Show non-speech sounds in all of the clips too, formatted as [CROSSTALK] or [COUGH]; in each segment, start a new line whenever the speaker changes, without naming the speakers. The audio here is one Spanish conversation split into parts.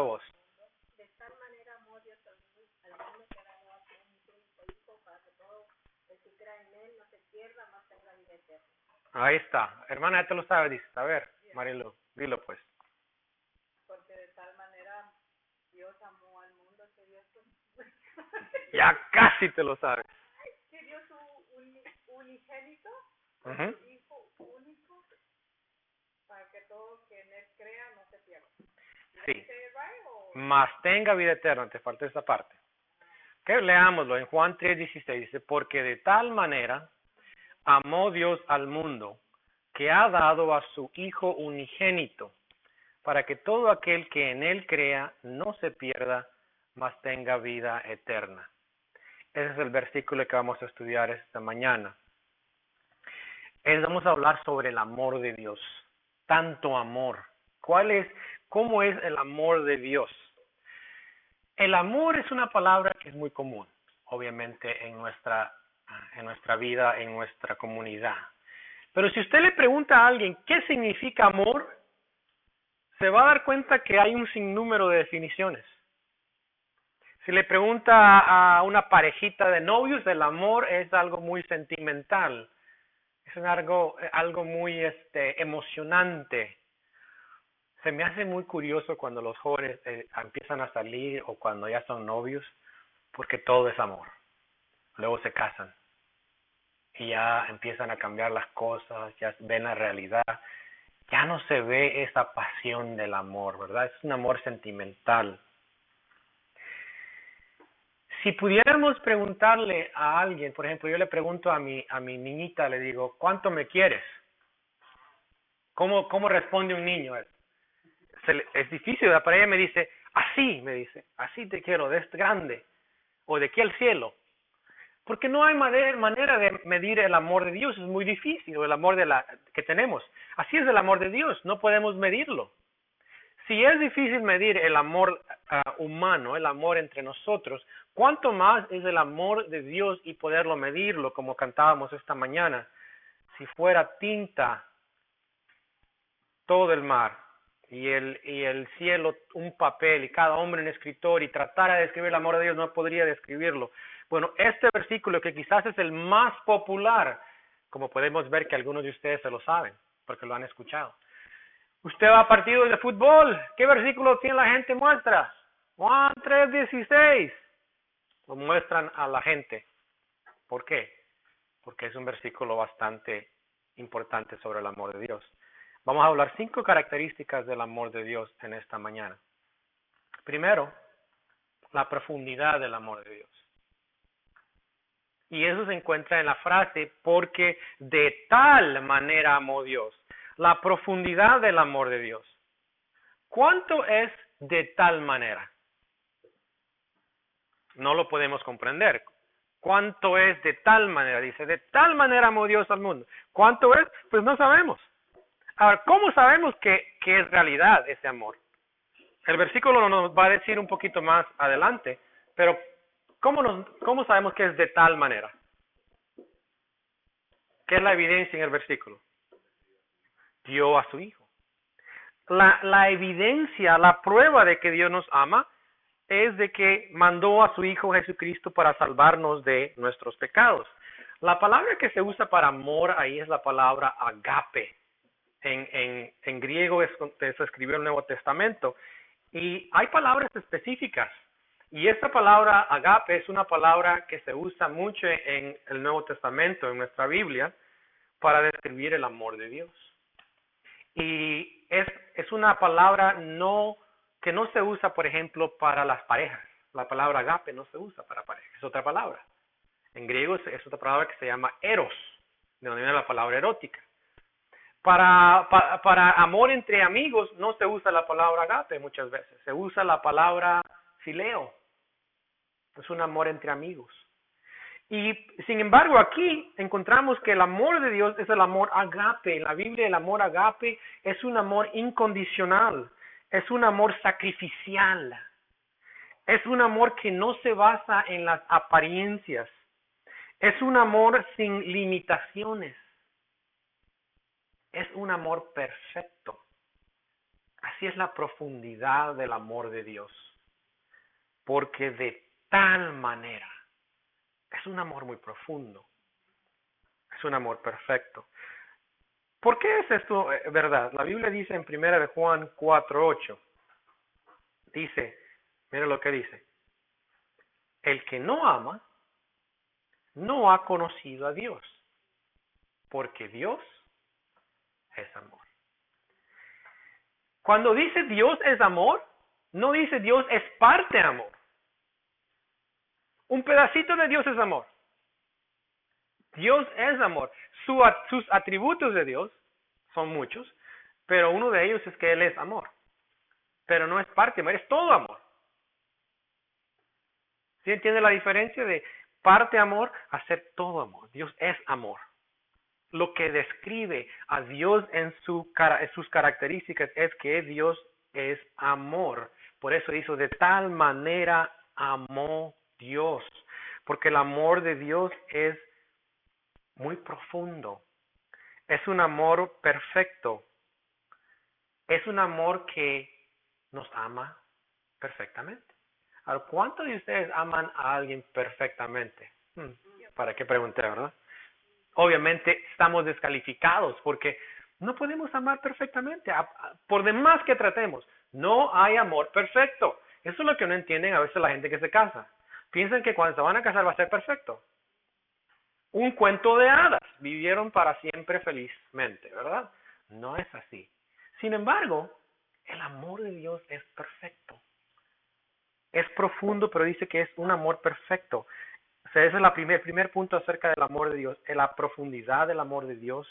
voz.
Dios.
Ahí está. Hermana, ya te lo sabes, dices. A ver, Marilu, dilo pues.
Porque de tal manera Dios amó al mundo que dio su, [LAUGHS]
Ya casi te lo sabes.
que dio su uni- unigénito,
Ujú.
Hijo único, para que todo que en él crea no se pierda.
Sí.
¿Dice right o
Mas tenga vida eterna. Te falta esa parte. Que leámoslo en Juan 3:16. Dice, porque de tal manera amó Dios al mundo que ha dado a su Hijo unigénito para que todo aquel que en él crea no se pierda, mas tenga vida eterna. Ese es el versículo que vamos a estudiar esta mañana. Vamos a hablar sobre el amor de Dios. Tanto amor. ¿Cuál es, cómo es el amor de Dios? El amor es una palabra que es muy común, obviamente, en nuestra, en nuestra vida, en nuestra comunidad. Pero si usted le pregunta a alguien qué significa amor, se va a dar cuenta que hay un sinnúmero de definiciones. Si le pregunta a una parejita de novios, el amor es algo muy sentimental, es algo, algo muy este, emocionante. Se me hace muy curioso cuando los jóvenes eh, empiezan a salir o cuando ya son novios, porque todo es amor. Luego se casan y ya empiezan a cambiar las cosas, ya ven la realidad, ya no se ve esa pasión del amor, ¿verdad? Es un amor sentimental. Si pudiéramos preguntarle a alguien, por ejemplo, yo le pregunto a mi, a mi niñita, le digo, ¿cuánto me quieres? ¿Cómo, cómo responde un niño? Es difícil, para ella me dice, así, me dice, así te quiero, de este grande, o de aquí al cielo. Porque no hay manera de medir el amor de Dios, es muy difícil, el amor de la, que tenemos. Así es el amor de Dios, no podemos medirlo. Si es difícil medir el amor ah, humano, el amor entre nosotros, ¿cuánto más es el amor de Dios y poderlo medirlo, como cantábamos esta mañana? Si fuera tinta todo el mar y el, y el cielo un papel y cada hombre un escritor y tratara de describir el amor de Dios no podría describirlo. Bueno, este versículo que quizás es el más popular, como podemos ver que algunos de ustedes se lo saben, porque lo han escuchado. Usted va a partidos de fútbol, ¿qué versículo tiene la gente muestra? Juan 3:16. Lo muestran a la gente. ¿Por qué? Porque es un versículo bastante importante sobre el amor de Dios. Vamos a hablar cinco características del amor de Dios en esta mañana. Primero, la profundidad del amor de Dios. Y eso se encuentra en la frase, porque de tal manera amó Dios. La profundidad del amor de Dios. ¿Cuánto es de tal manera? No lo podemos comprender. ¿Cuánto es de tal manera? Dice, de tal manera amó Dios al mundo. ¿Cuánto es? Pues no sabemos. Ahora, ¿cómo sabemos que, es realidad ese amor? El versículo nos va a decir un poquito más adelante, pero ¿cómo, nos, ¿cómo sabemos que es de tal manera? ¿Qué es la evidencia en el versículo? Dio a su Hijo. La evidencia, la prueba de que Dios nos ama es de que mandó a su Hijo Jesucristo para salvarnos de nuestros pecados. La palabra que se usa para amor ahí es la palabra agape. En, en, en griego es, se escribió el Nuevo Testamento. Y hay palabras específicas. Y esta palabra agape es una palabra que se usa mucho en el Nuevo Testamento, en nuestra Biblia, para describir el amor de Dios. Y es, es una palabra no que no se usa, por ejemplo, para las parejas. La palabra agape no se usa para parejas, es otra palabra. En griego es, es otra palabra que se llama eros, de donde viene la palabra erótica. Para, amor entre amigos no se usa la palabra agape muchas veces, se usa la palabra fileo. Es un amor entre amigos. Y sin embargo, aquí encontramos que el amor de Dios es el amor agape. En la Biblia, el amor agape es un amor incondicional, es un amor sacrificial, es un amor que no se basa en las apariencias, es un amor sin limitaciones, es un amor perfecto. Así es la profundidad del amor de Dios. Porque de tal manera, es un amor muy profundo. Es un amor perfecto. ¿Por qué es esto eh, verdad? La Biblia dice en 1 Juan 4:8. Dice, mira lo que dice. El que no ama no ha conocido a Dios, porque Dios es amor. Cuando dice Dios es amor, no dice Dios es parte amor. Un pedacito de Dios es amor. Dios es amor. sus atributos de Dios son muchos, pero uno de ellos es que Él es amor. Pero no es parte amor, es todo amor. ¿Sí entiende la diferencia de parte amor a ser todo amor? Dios es amor. Lo que describe a Dios en, su, en sus características es que Dios es amor. Por eso hizo de tal manera amó Dios. Porque el amor de Dios es muy profundo. Es un amor perfecto. Es un amor que nos ama perfectamente. ¿Cuántos de ustedes aman a alguien perfectamente? Hmm, ¿Para qué pregunté, verdad? Obviamente estamos descalificados porque no podemos amar perfectamente. Por demás que tratemos, no hay amor perfecto. Eso es lo que no entienden a veces la gente que se casa. Piensan que cuando se van a casar va a ser perfecto. Un cuento de hadas. Vivieron para siempre felizmente, ¿verdad? No es así. Sin embargo, el amor de Dios es perfecto es profundo, pero dice que es un amor perfecto. Ese es el primer, punto acerca del amor de Dios, la profundidad del amor de Dios.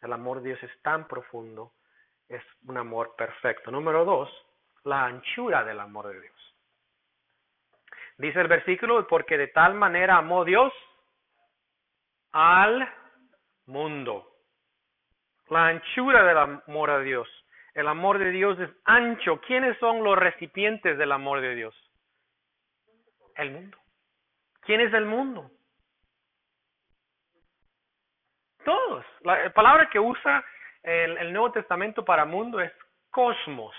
El amor de Dios es tan profundo, es un amor perfecto. Número dos, la anchura del amor de Dios. Dice el versículo, porque de tal manera amó Dios al mundo. La anchura del amor de Dios. El amor de Dios es ancho. ¿Quiénes son los recipientes del amor de Dios? El mundo. ¿Quién es el mundo? Todos. La palabra que usa el, Nuevo Testamento para mundo es cosmos.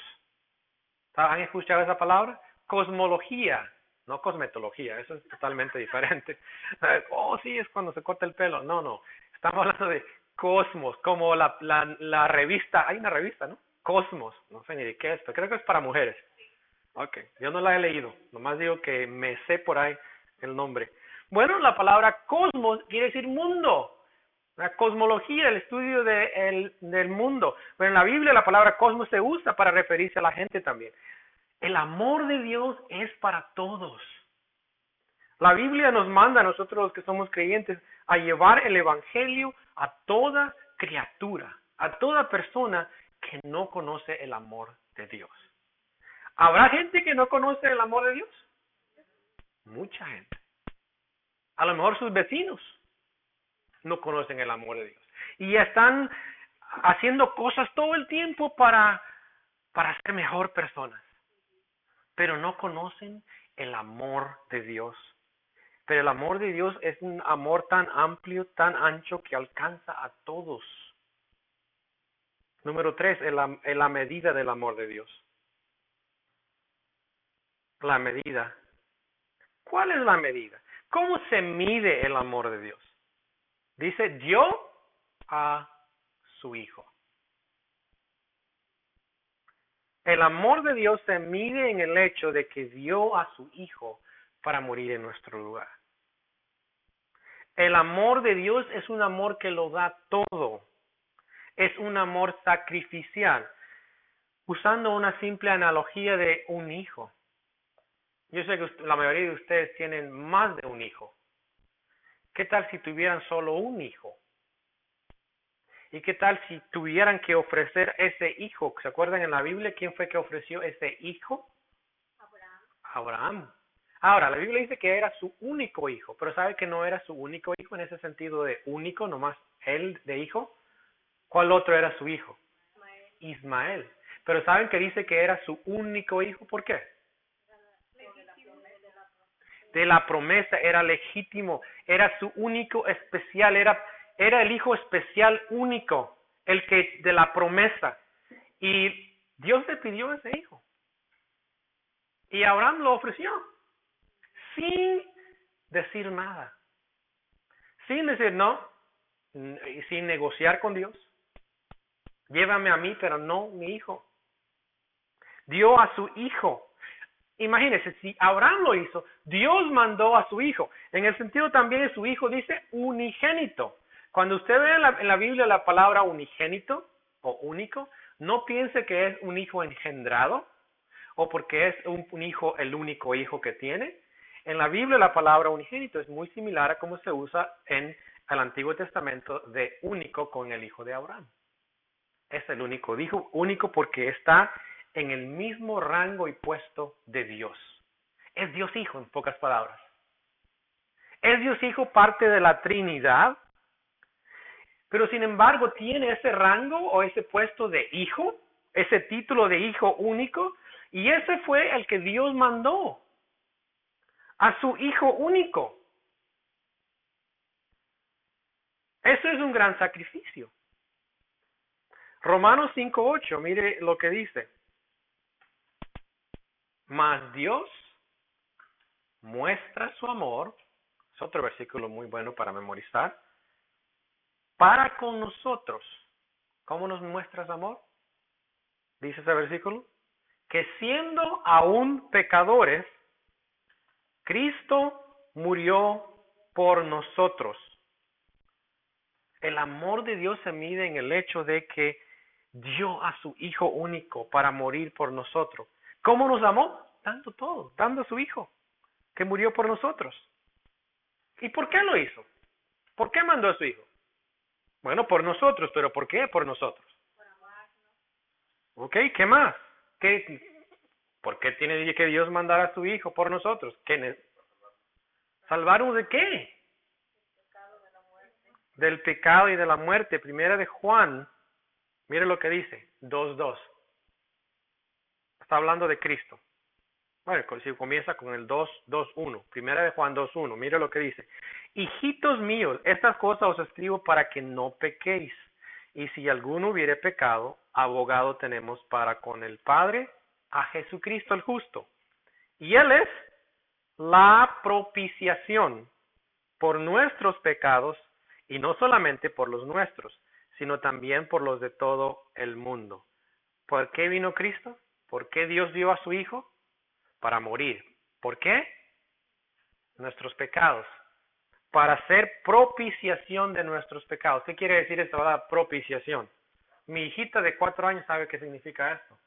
¿Han escuchado esa palabra? Cosmología, no cosmetología, eso es totalmente diferente. [LAUGHS] Oh, sí, es cuando se corta el pelo. No, no. Estamos hablando de cosmos, como la, la, la revista, hay una revista, ¿no? Cosmos, no sé ni de qué es, pero creo que es para mujeres. Ok, yo no la he leído, nomás digo que me sé por ahí el nombre. Bueno, la palabra cosmos quiere decir mundo. La cosmología, el estudio de, del mundo. Pero en la Biblia la palabra cosmos se usa para referirse a la gente también. El amor de Dios es para todos. La Biblia nos manda nosotros los que somos creyentes a llevar el Evangelio a toda criatura, a toda persona que no conoce el amor de Dios. ¿Habrá gente que no conoce el amor de Dios? Mucha gente. A lo mejor sus vecinos no conocen el amor de Dios. Y están haciendo cosas todo el tiempo para, para ser mejor personas. Pero no conocen el amor de Dios. Pero el amor de Dios es un amor tan amplio, tan ancho que alcanza a todos. Número tres, en la, medida del amor de Dios. La medida. ¿Cuál es la medida? ¿Cómo se mide el amor de Dios? Dice, dio a su Hijo. El amor de Dios se mide en el hecho de que dio a su Hijo para morir en nuestro lugar. El amor de Dios es un amor que lo da todo es un amor sacrificial. Usando una simple analogía de un hijo. Yo sé que la mayoría de ustedes tienen más de un hijo. ¿Qué tal si tuvieran solo un hijo? ¿Y qué tal si tuvieran que ofrecer ese hijo? ¿Se acuerdan en la Biblia quién fue que ofreció ese hijo?
Abraham.
Abraham. Ahora, la Biblia dice que era su único hijo, pero ¿sabe que no era su único hijo en ese sentido de único, nomás él de hijo? ¿Cuál otro era su hijo? Ismael. Pero ¿saben que dice que era su único hijo? ¿Por qué? De la promesa, era legítimo, era su único especial, era, era el hijo especial único, el que de la promesa. Y Dios le pidió ese hijo. Y Abraham lo ofreció. Sin decir nada. Sin decir no. Sin negociar con Dios. Llévame a mí, pero no mi hijo. Dio a su hijo. Imagínense, si Abraham lo hizo, Dios mandó a su hijo. En el sentido también de su hijo dice unigénito. Cuando usted ve en la, Biblia la palabra unigénito o único, no piense que es un hijo engendrado o porque es un, hijo el único hijo que tiene. En la Biblia la palabra unigénito es muy similar a como se usa en el Antiguo Testamento de único con el hijo de Abraham. Es el único hijo, único porque está en el mismo rango y puesto de Dios. Es Dios hijo, en pocas palabras. Es Dios hijo parte de la Trinidad, pero sin embargo tiene ese rango o ese puesto de hijo, ese título de hijo único, y ese fue el que Dios mandó a su hijo único. Eso es un gran sacrificio. Romanos 5.8, mire lo que dice. Mas Dios muestra su amor, es otro versículo muy bueno para memorizar, para con nosotros. ¿Cómo nos muestras amor? Dice ese versículo. Que siendo aún pecadores, Cristo murió por nosotros. El amor de Dios se mide en el hecho de que dio a su Hijo único para morir por nosotros. ¿Cómo nos amó? Dando todo, dando a su Hijo, que murió por nosotros. ¿Y por qué lo hizo? ¿Por qué mandó a su Hijo? Bueno, por nosotros, pero ¿por qué por nosotros? Ok, ¿qué más? ¿Qué, ¿Por qué tiene que Dios mandar a su Hijo por nosotros? ¿Qué, ¿Salvarnos de qué? Del pecado y de la muerte. Primera de Juan, mire lo que dice, 2.2. Está hablando de Cristo. Bueno, si comienza con el 2.2.1. Primera de Juan 2.1. Mire lo que dice. Hijitos míos, estas cosas os escribo para que no pequéis. Y si alguno hubiere pecado, abogado tenemos para con el Padre a Jesucristo el justo. Y Él es la propiciación por nuestros pecados, y no solamente por los nuestros, sino también por los de todo el mundo. ¿Por qué vino Cristo? ¿Por qué Dios dio a su Hijo? Para morir. ¿Por qué? Nuestros pecados para hacer propiciación de nuestros pecados. ¿Qué quiere decir esto? La propiciación. Mi hijita de cuatro años sabe qué significa esto.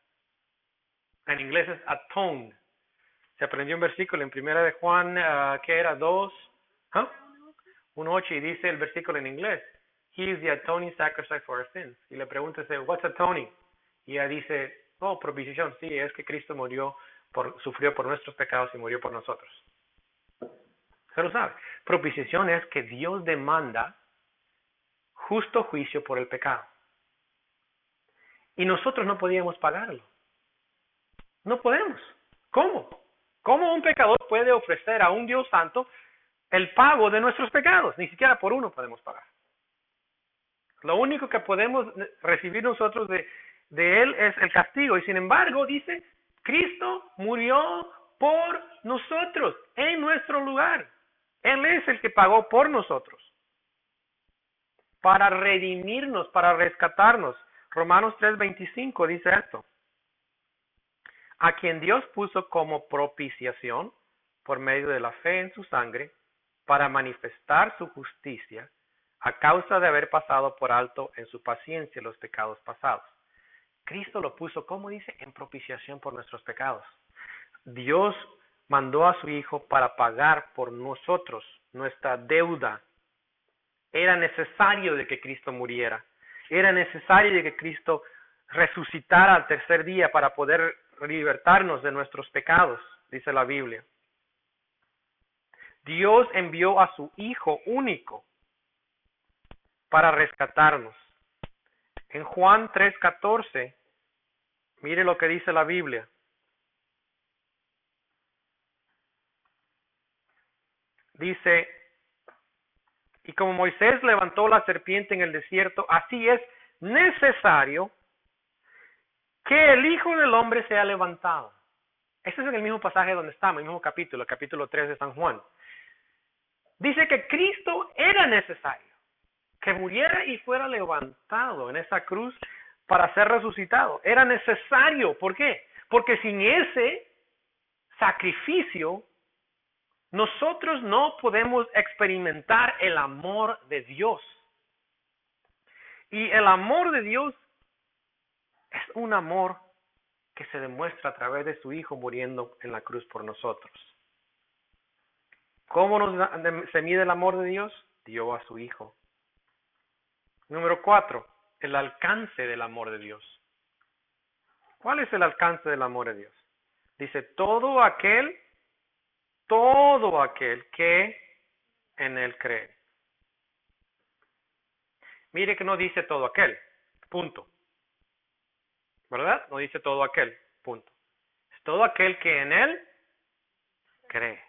En inglés es atone. Se aprendió un versículo en primera de Juan, uh, que era dos, ¿huh? un ocho, y dice el versículo en inglés, He is the atoning sacrifice for our sins. Y le pregunta, what's atoning? Y ella dice, oh, propiciación, sí, es que Cristo murió, por, sufrió por nuestros pecados y murió por nosotros. Se sabe. Propiciación es que Dios demanda justo juicio por el pecado. Y nosotros no podíamos pagarlo. No podemos. ¿Cómo? ¿Cómo un pecador puede ofrecer a un Dios santo el pago de nuestros pecados? Ni siquiera por uno podemos pagar. Lo único que podemos recibir nosotros de, de Él es el castigo. Y sin embargo, dice, Cristo murió por nosotros, en nuestro lugar. Él es el que pagó por nosotros. Para redimirnos, para rescatarnos. Romanos 3:25 dice esto. A quien Dios puso como propiciación por medio de la fe en su sangre para manifestar su justicia a causa de haber pasado por alto en su paciencia los pecados pasados. Cristo lo puso, como dice, en propiciación por nuestros pecados. Dios mandó a su Hijo para pagar por nosotros nuestra deuda. Era necesario de que Cristo muriera. Era necesario de que Cristo resucitara al tercer día para poder libertarnos de nuestros pecados, dice la Biblia. Dios envió a su Hijo único para rescatarnos. En Juan 3:14, mire lo que dice la Biblia. dice, y como Moisés levantó la serpiente en el desierto, así es necesario que el Hijo del Hombre sea levantado. Este es en el mismo pasaje donde estamos, el mismo capítulo, el capítulo 3 de San Juan. Dice que Cristo era necesario, que muriera y fuera levantado en esa cruz para ser resucitado. Era necesario, ¿por qué? Porque sin ese sacrificio, nosotros no podemos experimentar el amor de Dios. Y el amor de Dios es un amor que se demuestra a través de su Hijo muriendo en la cruz por nosotros. ¿Cómo nos, se mide el amor de Dios? Dio a su Hijo. Número cuatro, el alcance del amor de Dios. ¿Cuál es el alcance del amor de Dios? Dice, todo aquel, todo aquel que en él cree. Mire que no dice todo aquel, punto. ¿verdad? No dice todo aquel, punto. Es todo aquel que en él cree.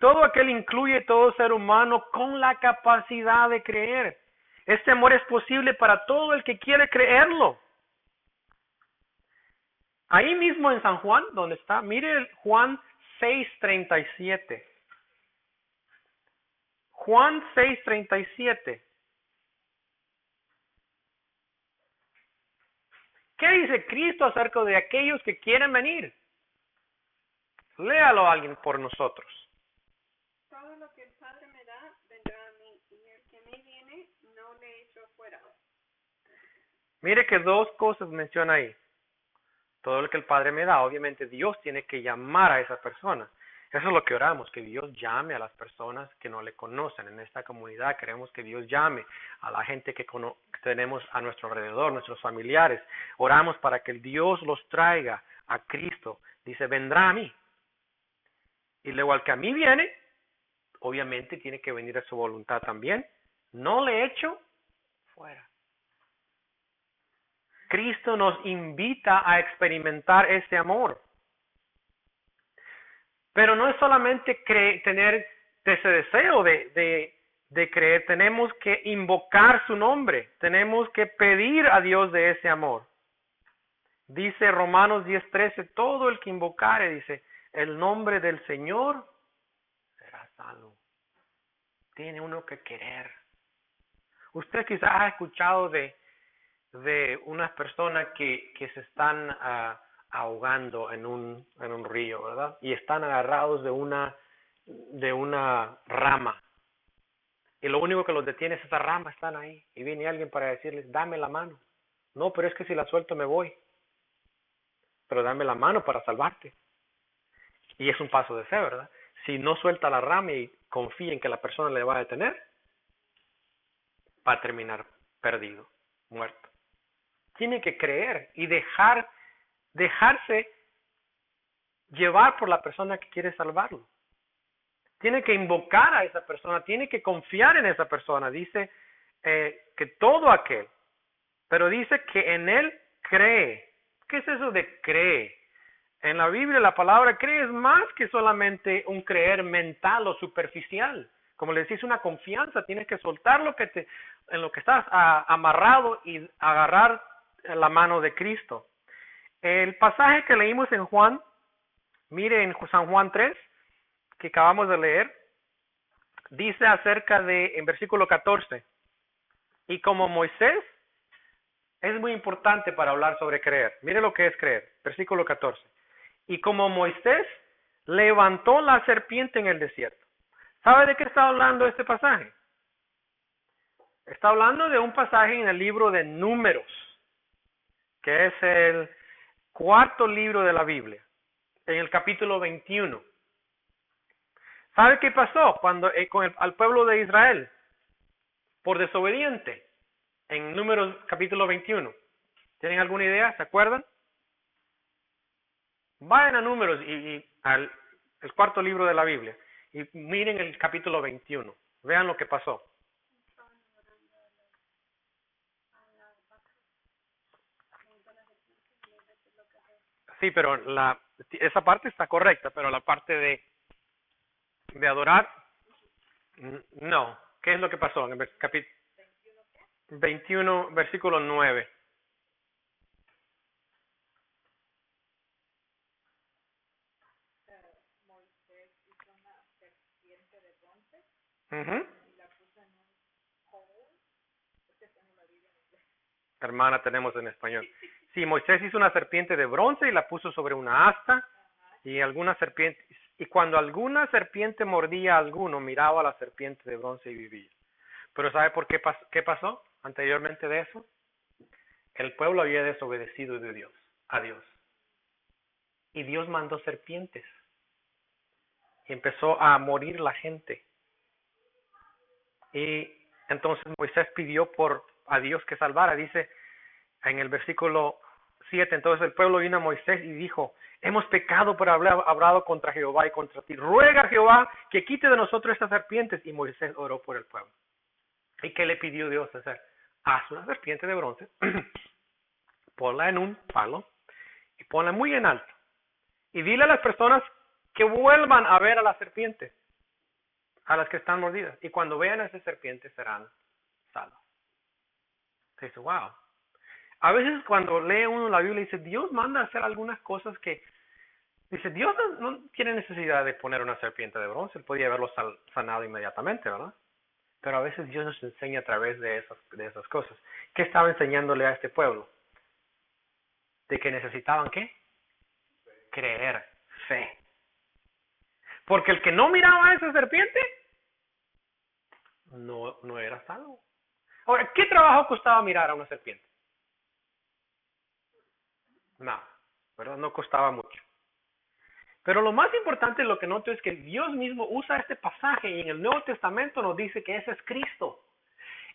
Todo, aquel incluye todo ser humano con la capacidad de creer. Este amor es posible para todo el que quiere creerlo. Ahí mismo en San Juan, donde está, mire Juan 6:37. Juan 6:37. ¿Qué dice Cristo acerca de aquellos que quieren venir? Léalo alguien por nosotros.
Todo lo que el Padre me da vendrá a mí, y el que a mí viene no le echo fuera.
Mire que dos cosas menciona ahí. Todo lo que el Padre me da, obviamente Dios tiene que llamar a esa persona. Eso es lo que oramos, que Dios llame a las personas que no le conocen. En esta comunidad queremos que Dios llame a la gente que tenemos a nuestro alrededor, nuestros familiares. Oramos para que Dios los traiga a Cristo. Dice, vendrá a mí. Y luego al que a mí viene, obviamente tiene que venir a su voluntad también. No le echo fuera. Cristo nos invita a experimentar ese amor. Pero no es solamente tener ese deseo de, de creer, tenemos que invocar su nombre, tenemos que pedir a Dios de ese amor. Dice Romanos 10:13, todo el que invocare, dice, el nombre del Señor será salvo. Tiene uno que querer. Usted quizás ha escuchado de, de unas personas que, que se están uh, ahogando en un, en un río, ¿verdad? Y están agarrados de una, de una rama. Y lo único que los detiene es esa rama, están ahí. Y viene alguien para decirles, dame la mano. No, pero es que si la suelto me voy. Pero dame la mano para salvarte. Y es un paso de fe, ¿verdad? Si no suelta la rama y confía en que la persona le va a detener, va a terminar perdido, muerto. Tiene que creer y dejar dejarse llevar por la persona que quiere salvarlo. Tiene que invocar a esa persona, tiene que confiar en esa persona. Dice eh, que todo aquel, pero dice que en él cree. ¿Qué es eso de cree? En la Biblia la palabra cree es más que solamente un creer mental o superficial. Como le decís, una confianza, tienes que soltar lo que te, en lo que estás amarrado y agarrar la mano de Cristo. El pasaje que leímos en Juan, mire en San Juan 3, que acabamos de leer, dice acerca de, en versículo 14, y como Moisés, es muy importante para hablar sobre creer. Mire lo que es creer, versículo 14. Y como Moisés levantó la serpiente en el desierto. ¿Sabe de qué está hablando este pasaje? Está hablando de un pasaje en el libro de números, que es el cuarto libro de la Biblia, en el capítulo 21. ¿Sabe qué pasó cuando eh, con el, al pueblo de Israel? Por desobediente, en Números capítulo 21. ¿Tienen alguna idea? ¿Se acuerdan? Vayan a Números y, al el cuarto libro de la Biblia y miren el capítulo 21. Vean lo que pasó. Sí, pero la, esa parte está correcta, pero la parte de, de adorar, no. ¿Qué es lo que pasó en el capítulo 21, versículo 9? Hermana, tenemos en español. Sí, Moisés hizo una serpiente de bronce y la puso sobre una asta y alguna serpiente y cuando alguna serpiente mordía a alguno, miraba a la serpiente de bronce y vivía. Pero ¿sabe por qué, pas- qué pasó anteriormente de eso? El pueblo había desobedecido de Dios, a Dios. Y Dios mandó serpientes. Y empezó a morir la gente. Y entonces Moisés pidió por a Dios que salvara. Dice en el versículo 7, entonces el pueblo vino a Moisés y dijo, hemos pecado por haber hablado contra Jehová y contra ti. Ruega a Jehová que quite de nosotros estas serpientes. Y Moisés oró por el pueblo. ¿Y qué le pidió Dios hacer? Haz una serpiente de bronce, [CLEARS THROAT] ponla en un palo y ponla muy en alto. Y dile a las personas que vuelvan a ver a la serpiente, a las que están mordidas. Y cuando vean a esa serpiente serán salvos. Dice, wow. A veces cuando lee uno la Biblia dice, Dios manda hacer algunas cosas que... Dice, Dios no, no tiene necesidad de poner una serpiente de bronce, él podía haberlo sal- sanado inmediatamente, ¿verdad? Pero a veces Dios nos enseña a través de esas, de esas cosas. ¿Qué estaba enseñándole a este pueblo? De que necesitaban qué? Creer, fe. Porque el que no miraba a esa serpiente, no, no era salvo. Ahora, ¿qué trabajo costaba mirar a una serpiente? Nada, ¿verdad? No costaba mucho. Pero lo más importante, lo que noto es que Dios mismo usa este pasaje y en el Nuevo Testamento nos dice que ese es Cristo.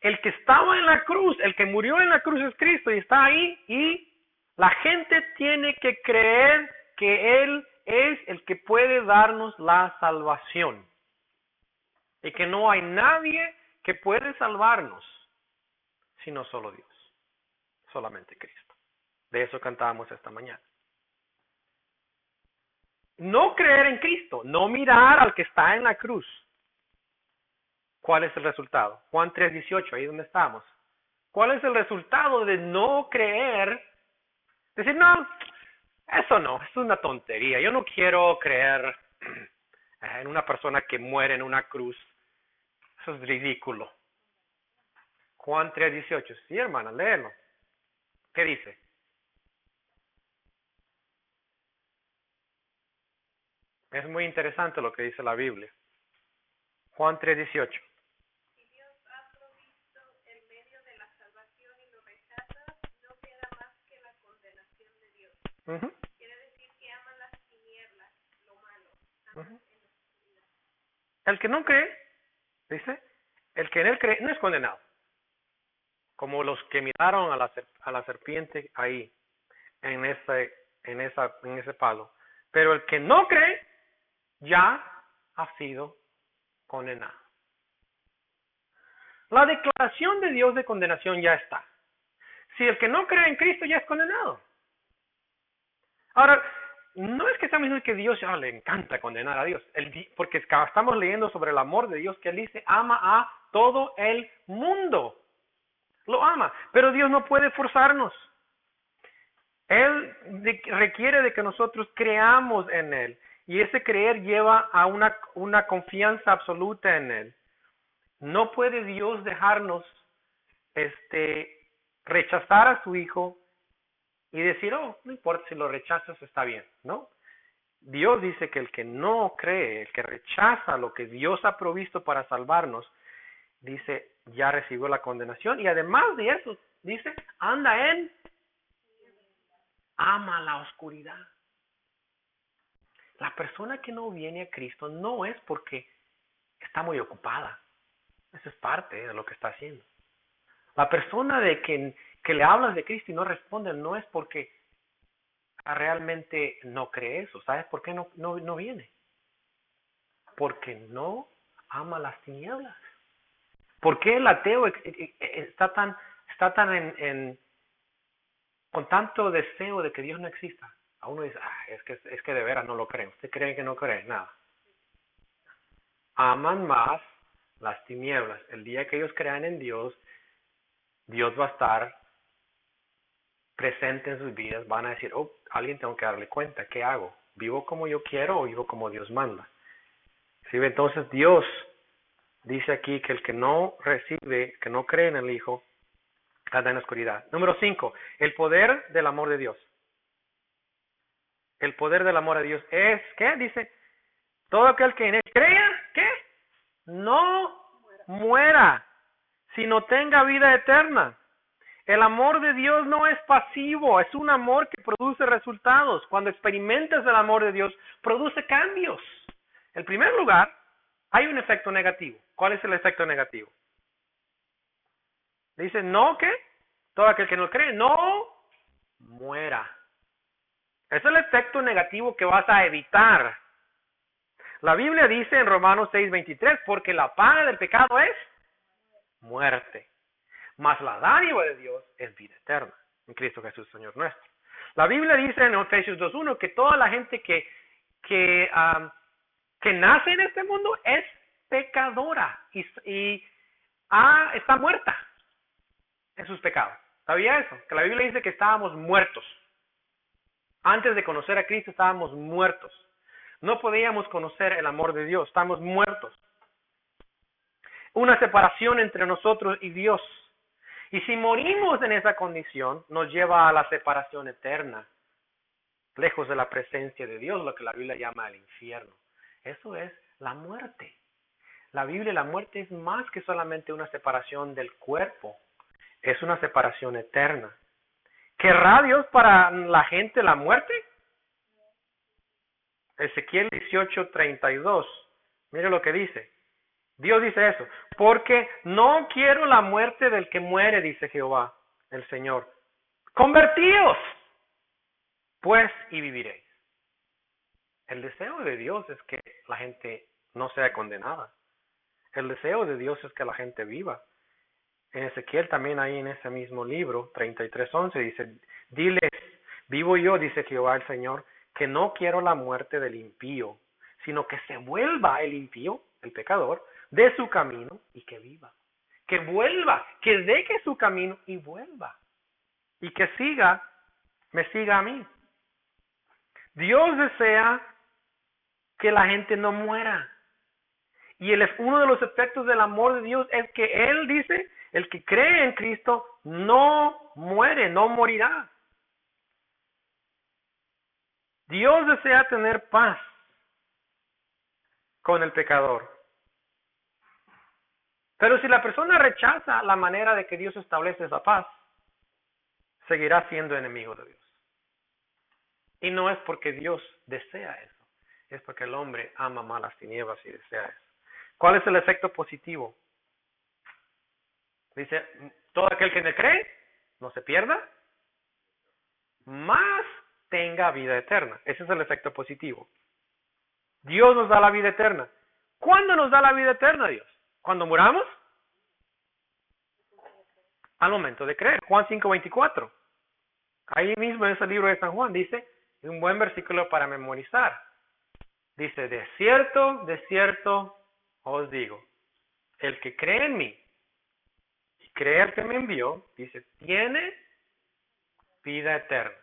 El que estaba en la cruz, el que murió en la cruz es Cristo y está ahí y la gente tiene que creer que Él es el que puede darnos la salvación. Y que no hay nadie que puede salvarnos sino solo Dios. Solamente Cristo. De eso cantábamos esta mañana no creer en Cristo, no mirar al que está en la cruz. ¿Cuál es el resultado? Juan 3:18, ahí donde estamos. ¿Cuál es el resultado de no creer? Decir, no, eso no, es una tontería. Yo no quiero creer [CLEARS THROAT] en una persona que muere en una cruz. Eso es ridículo. Juan 3:18, sí hermana, léelo. ¿Qué dice? Es muy interesante lo que dice la Biblia. Juan 3:18.
Si Dios ha provisto el medio de la salvación y lo rechaza, no queda más que la condenación de Quiere decir que aman las tinieblas, lo malo, en la.
El que no cree, dice, el que en él cree no es condenado. Como los que miraron a la, a la serpiente ahí, en ese, en, esa, en ese palo. Pero el que no cree, ya ha sido condenado. La declaración de Dios de condenación ya está. Si el que no cree en Cristo ya es condenado. Ahora, no es que estamos diciendo que Dios le encanta condenar a Dios, porque es que estamos leyendo sobre el amor de Dios que Él dice ama a todo el mundo. Lo ama, pero Dios no puede forzarnos. Él requiere de que nosotros creamos en Él y ese creer lleva a una, una confianza absoluta en Él. No puede Dios dejarnos este, rechazar a su Hijo y decir, oh, no importa si lo rechazas, está bien, ¿no? Dios dice que el que no cree, el que rechaza lo que Dios ha provisto para salvarnos, dice, ya recibió la condenación y además de eso, dice, anda en, ama la oscuridad. La persona que no viene a Cristo no es porque está muy ocupada. Eso es parte de lo que está haciendo. La persona de que, que le hablas de Cristo y no responde no es porque realmente no cree eso. ¿Sabes por qué no, no, no viene? Porque no ama las tinieblas. ¿Por qué el ateo ex- e- e- está tan, está tan en, en- con tanto deseo de que Dios no exista? A uno dice, "Ah, es, que, es que de veras no lo creen. ¿Usted cree que no cree? Nada. Aman más las tinieblas. El día que ellos crean en Dios, Dios va a estar presente en sus vidas. Van a decir, oh, alguien tengo que darle cuenta. ¿Qué hago? ¿Vivo como yo quiero o vivo como Dios manda? ¿Sí? Entonces Dios dice aquí que el que no recibe, que no cree en el Hijo, anda en la oscuridad. Número cinco, el poder del amor de Dios. El poder del amor de Dios es, ¿qué? Dice, todo aquel que en él crea, ¿qué? No muera, sino tenga vida eterna. El amor de Dios no es pasivo, es un amor que produce resultados. Cuando experimentas el amor de Dios, produce cambios. En primer lugar, hay un efecto negativo. ¿Cuál es el efecto negativo? Dice, no que todo aquel que no cree, no muera. Es el efecto negativo que vas a evitar. La Biblia dice en Romanos 6:23, porque la paga del pecado es muerte. Mas la dádiva de Dios es vida eterna en Cristo Jesús, Señor nuestro. La Biblia dice en Efesios 2.1 que toda la gente que, que, que nace en este mundo es pecadora y, y ah, está muerta en sus pecados. ¿Sabía eso? Que la Biblia dice que estábamos muertos. Antes de conocer a Cristo estábamos muertos. No podíamos conocer el amor de Dios, estamos muertos. Una separación entre nosotros y Dios. Y si morimos en esa condición, nos lleva a la separación eterna, lejos de la presencia de Dios, lo que la Biblia llama el infierno. Eso es la muerte. La Biblia, la muerte es más que solamente una separación del cuerpo, es una separación eterna. ¿Querrá Dios para la gente la muerte? Ezequiel 18:32. Mire lo que dice. Dios dice eso. Porque no quiero la muerte del que muere, dice Jehová, el Señor. Convertíos, pues, y viviréis. El deseo de Dios es que la gente no sea condenada. El deseo de Dios es que la gente viva. En Ezequiel también ahí en ese mismo libro, 33.11, dice, diles, vivo yo, dice Jehová el Señor, que no quiero la muerte del impío, sino que se vuelva el impío, el pecador, de su camino y que viva. Que vuelva, que deje su camino y vuelva. Y que siga, me siga a mí. Dios desea que la gente no muera. Y el, uno de los efectos del amor de Dios es que Él dice, el que cree en Cristo no muere, no morirá. Dios desea tener paz con el pecador. Pero si la persona rechaza la manera de que Dios establece esa paz, seguirá siendo enemigo de Dios. Y no es porque Dios desea eso, es porque el hombre ama más las tinieblas y desea eso. ¿Cuál es el efecto positivo? Dice, todo aquel que me cree, no se pierda, más tenga vida eterna. Ese es el efecto positivo. Dios nos da la vida eterna. ¿Cuándo nos da la vida eterna Dios? ¿Cuando muramos? Al momento de creer. Juan 5:24. Ahí mismo en ese libro de San Juan dice, un buen versículo para memorizar. Dice, de cierto, de cierto os digo, el que cree en mí y cree al que me envió, dice, tiene vida eterna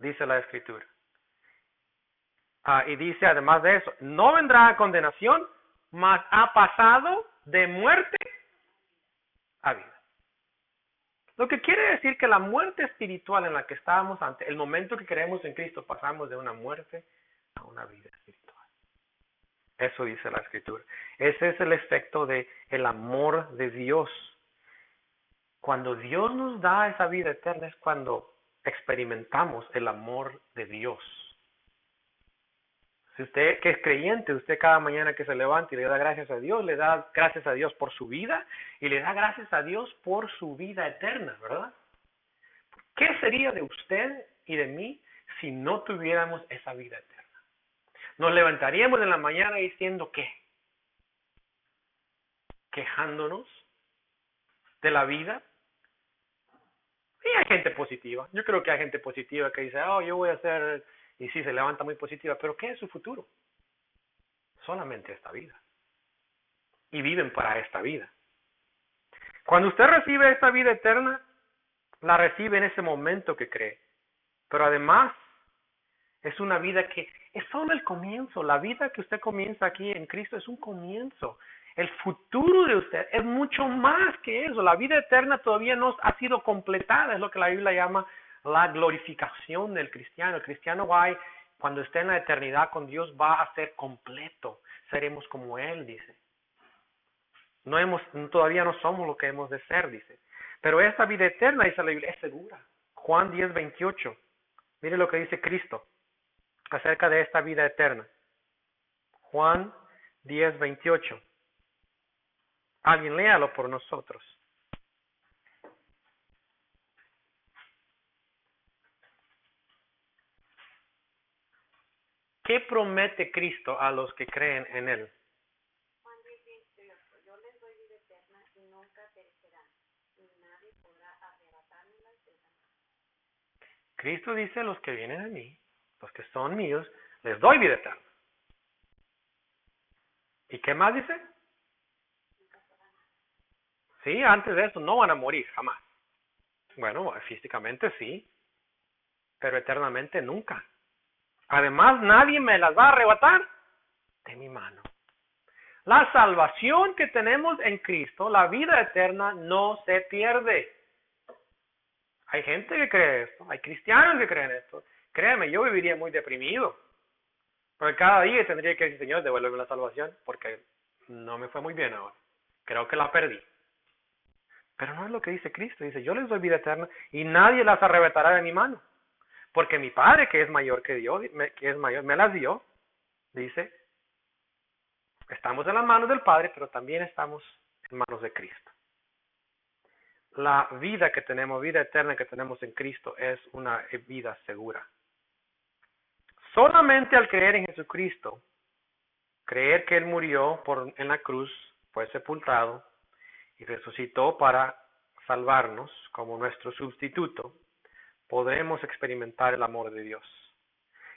dice la escritura. Ah, y dice además de eso, no vendrá a condenación, mas ha pasado de muerte a vida. Lo que quiere decir que la muerte espiritual en la que estábamos ante el momento que creemos en Cristo, pasamos de una muerte a una vida espiritual. Eso dice la escritura. Ese es el efecto de el amor de Dios. Cuando Dios nos da esa vida eterna es cuando experimentamos el amor de Dios. Usted que es creyente, usted cada mañana que se levanta y le da gracias a Dios, le da gracias a Dios por su vida y le da gracias a Dios por su vida eterna, ¿verdad? ¿Qué sería de usted y de mí si no tuviéramos esa vida eterna? Nos levantaríamos en la mañana diciendo qué? Quejándonos de la vida, y hay gente positiva. Yo creo que hay gente positiva que dice, oh, yo voy a hacer, y sí, se levanta muy positiva, pero ¿qué es su futuro? Solamente esta vida. Y viven para esta vida. Cuando usted recibe esta vida eterna, la recibe en ese momento que cree. Pero además, Es una vida que es solo el comienzo. La vida que usted comienza aquí en Cristo es un comienzo. El futuro de usted es mucho más que eso. La vida eterna todavía no ha sido completada. Es lo que la Biblia llama la glorificación del cristiano. El cristiano a, cuando esté en la eternidad con Dios va a ser completo. Seremos como Él, dice. No hemos, todavía no somos lo que hemos de ser, dice. Pero esta vida eterna, dice la Biblia, es segura. Juan 10, 28. Mire lo que dice Cristo acerca de esta vida eterna. Juan 10, 28. Alguien léalo por nosotros. ¿Qué promete Cristo a los que creen en Él?
Juan 18, yo les doy vida eterna y nunca perecerán, y nadie podrá arrebatármelas de la mano.
Cristo dice los que vienen a mí, los que son míos, les doy vida eterna. ¿Y qué más dice? Sí, antes de eso no van a morir jamás. Bueno, físicamente sí, pero eternamente nunca. Además, nadie me las va a arrebatar de mi mano. La salvación que tenemos en Cristo, la vida eterna, no se pierde. Hay gente que cree esto, hay cristianos que creen esto. Créeme, yo viviría muy deprimido. Porque cada día tendría que decir, Señor, devuélveme la salvación, porque no me fue muy bien ahora. Creo que la perdí. Pero no es lo que dice Cristo. Dice, yo les doy vida eterna y nadie las arrebatará de mi mano. Porque mi Padre, que es mayor que Dios, que es mayor, me las dio. Dice, estamos en las manos del Padre, pero también estamos en manos de Cristo. La vida que tenemos, vida eterna que tenemos en Cristo, es una vida segura. Solamente al creer en Jesucristo, creer que Él murió en la cruz, fue sepultado, y resucitó para salvarnos como nuestro sustituto, podremos experimentar el amor de Dios.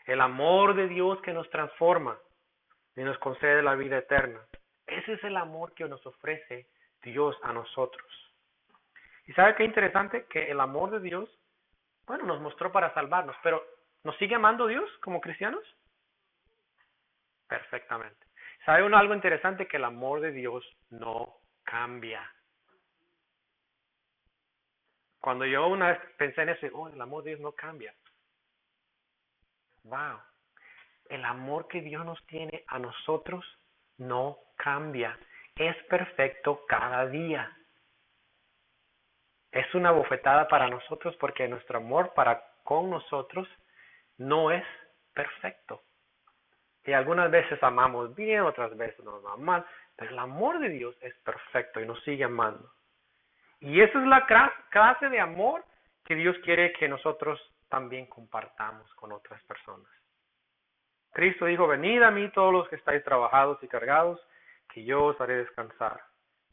El amor de Dios que nos transforma y nos concede la vida eterna. Ese es el amor que nos ofrece Dios a nosotros. ¿Y sabe qué interesante? Que el amor de Dios, bueno, nos mostró para salvarnos, pero ¿nos sigue amando Dios como cristianos? Perfectamente. ¿Sabe uno algo interesante? Que el amor de Dios no cambia. Cuando yo una vez pensé en eso, oh, el amor de Dios no cambia. Wow. El amor que Dios nos tiene a nosotros no cambia. Es perfecto cada día. Es una bofetada para nosotros porque nuestro amor para con nosotros no es perfecto. Y algunas veces amamos bien, otras veces nos amamos mal, pero el amor de Dios es perfecto y nos sigue amando. Y esa es la clase de amor que Dios quiere que nosotros también compartamos con otras personas. Cristo dijo, venid a mí todos los que estáis trabajados y cargados, que yo os haré descansar.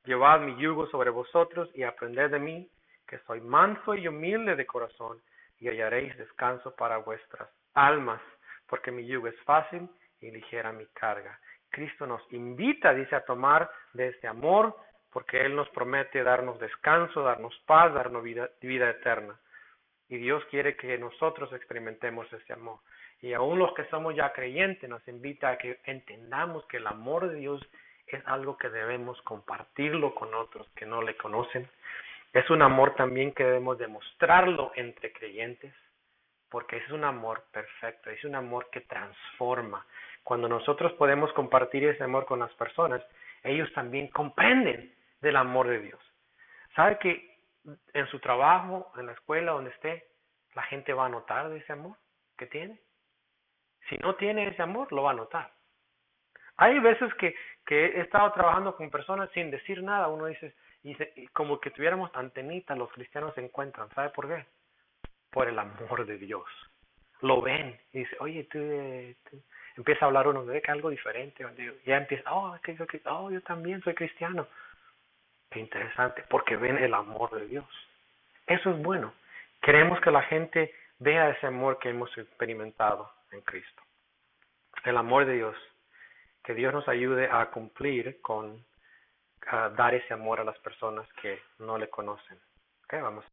Llevad mi yugo sobre vosotros y aprended de mí, que soy manso y humilde de corazón, y hallaréis descanso para vuestras almas, porque mi yugo es fácil y ligera mi carga. Cristo nos invita, dice, a tomar de este amor, porque Él nos promete darnos descanso, darnos paz, darnos vida, eterna. Y Dios quiere que nosotros experimentemos ese amor. Y aún los que somos ya creyentes nos invita a que entendamos que el amor de Dios es algo que debemos compartirlo con otros que no le conocen. Es un amor también que debemos demostrarlo entre creyentes, porque es un amor perfecto, es un amor que transforma, cuando nosotros podemos compartir ese amor con las personas, ellos también comprenden del amor de Dios. ¿Sabe que en su trabajo, en la escuela, donde esté, la gente va a notar de ese amor que tiene? Si no tiene ese amor, lo va a notar. Hay veces que, he estado trabajando con personas sin decir nada, uno dice, como que tuviéramos antenitas, los cristianos se encuentran. ¿Sabe por qué? Por el amor de Dios. Lo ven y dice, oye, tú, tú empieza a hablar uno de que algo diferente, ya empieza, oh, que oh, yo también soy cristiano. Interesante, porque ven el amor de Dios. Eso es bueno. Queremos que la gente vea ese amor que hemos experimentado en Cristo. El amor de Dios. Que Dios nos ayude a cumplir con dar ese amor a las personas que no le conocen. Okay, vamos.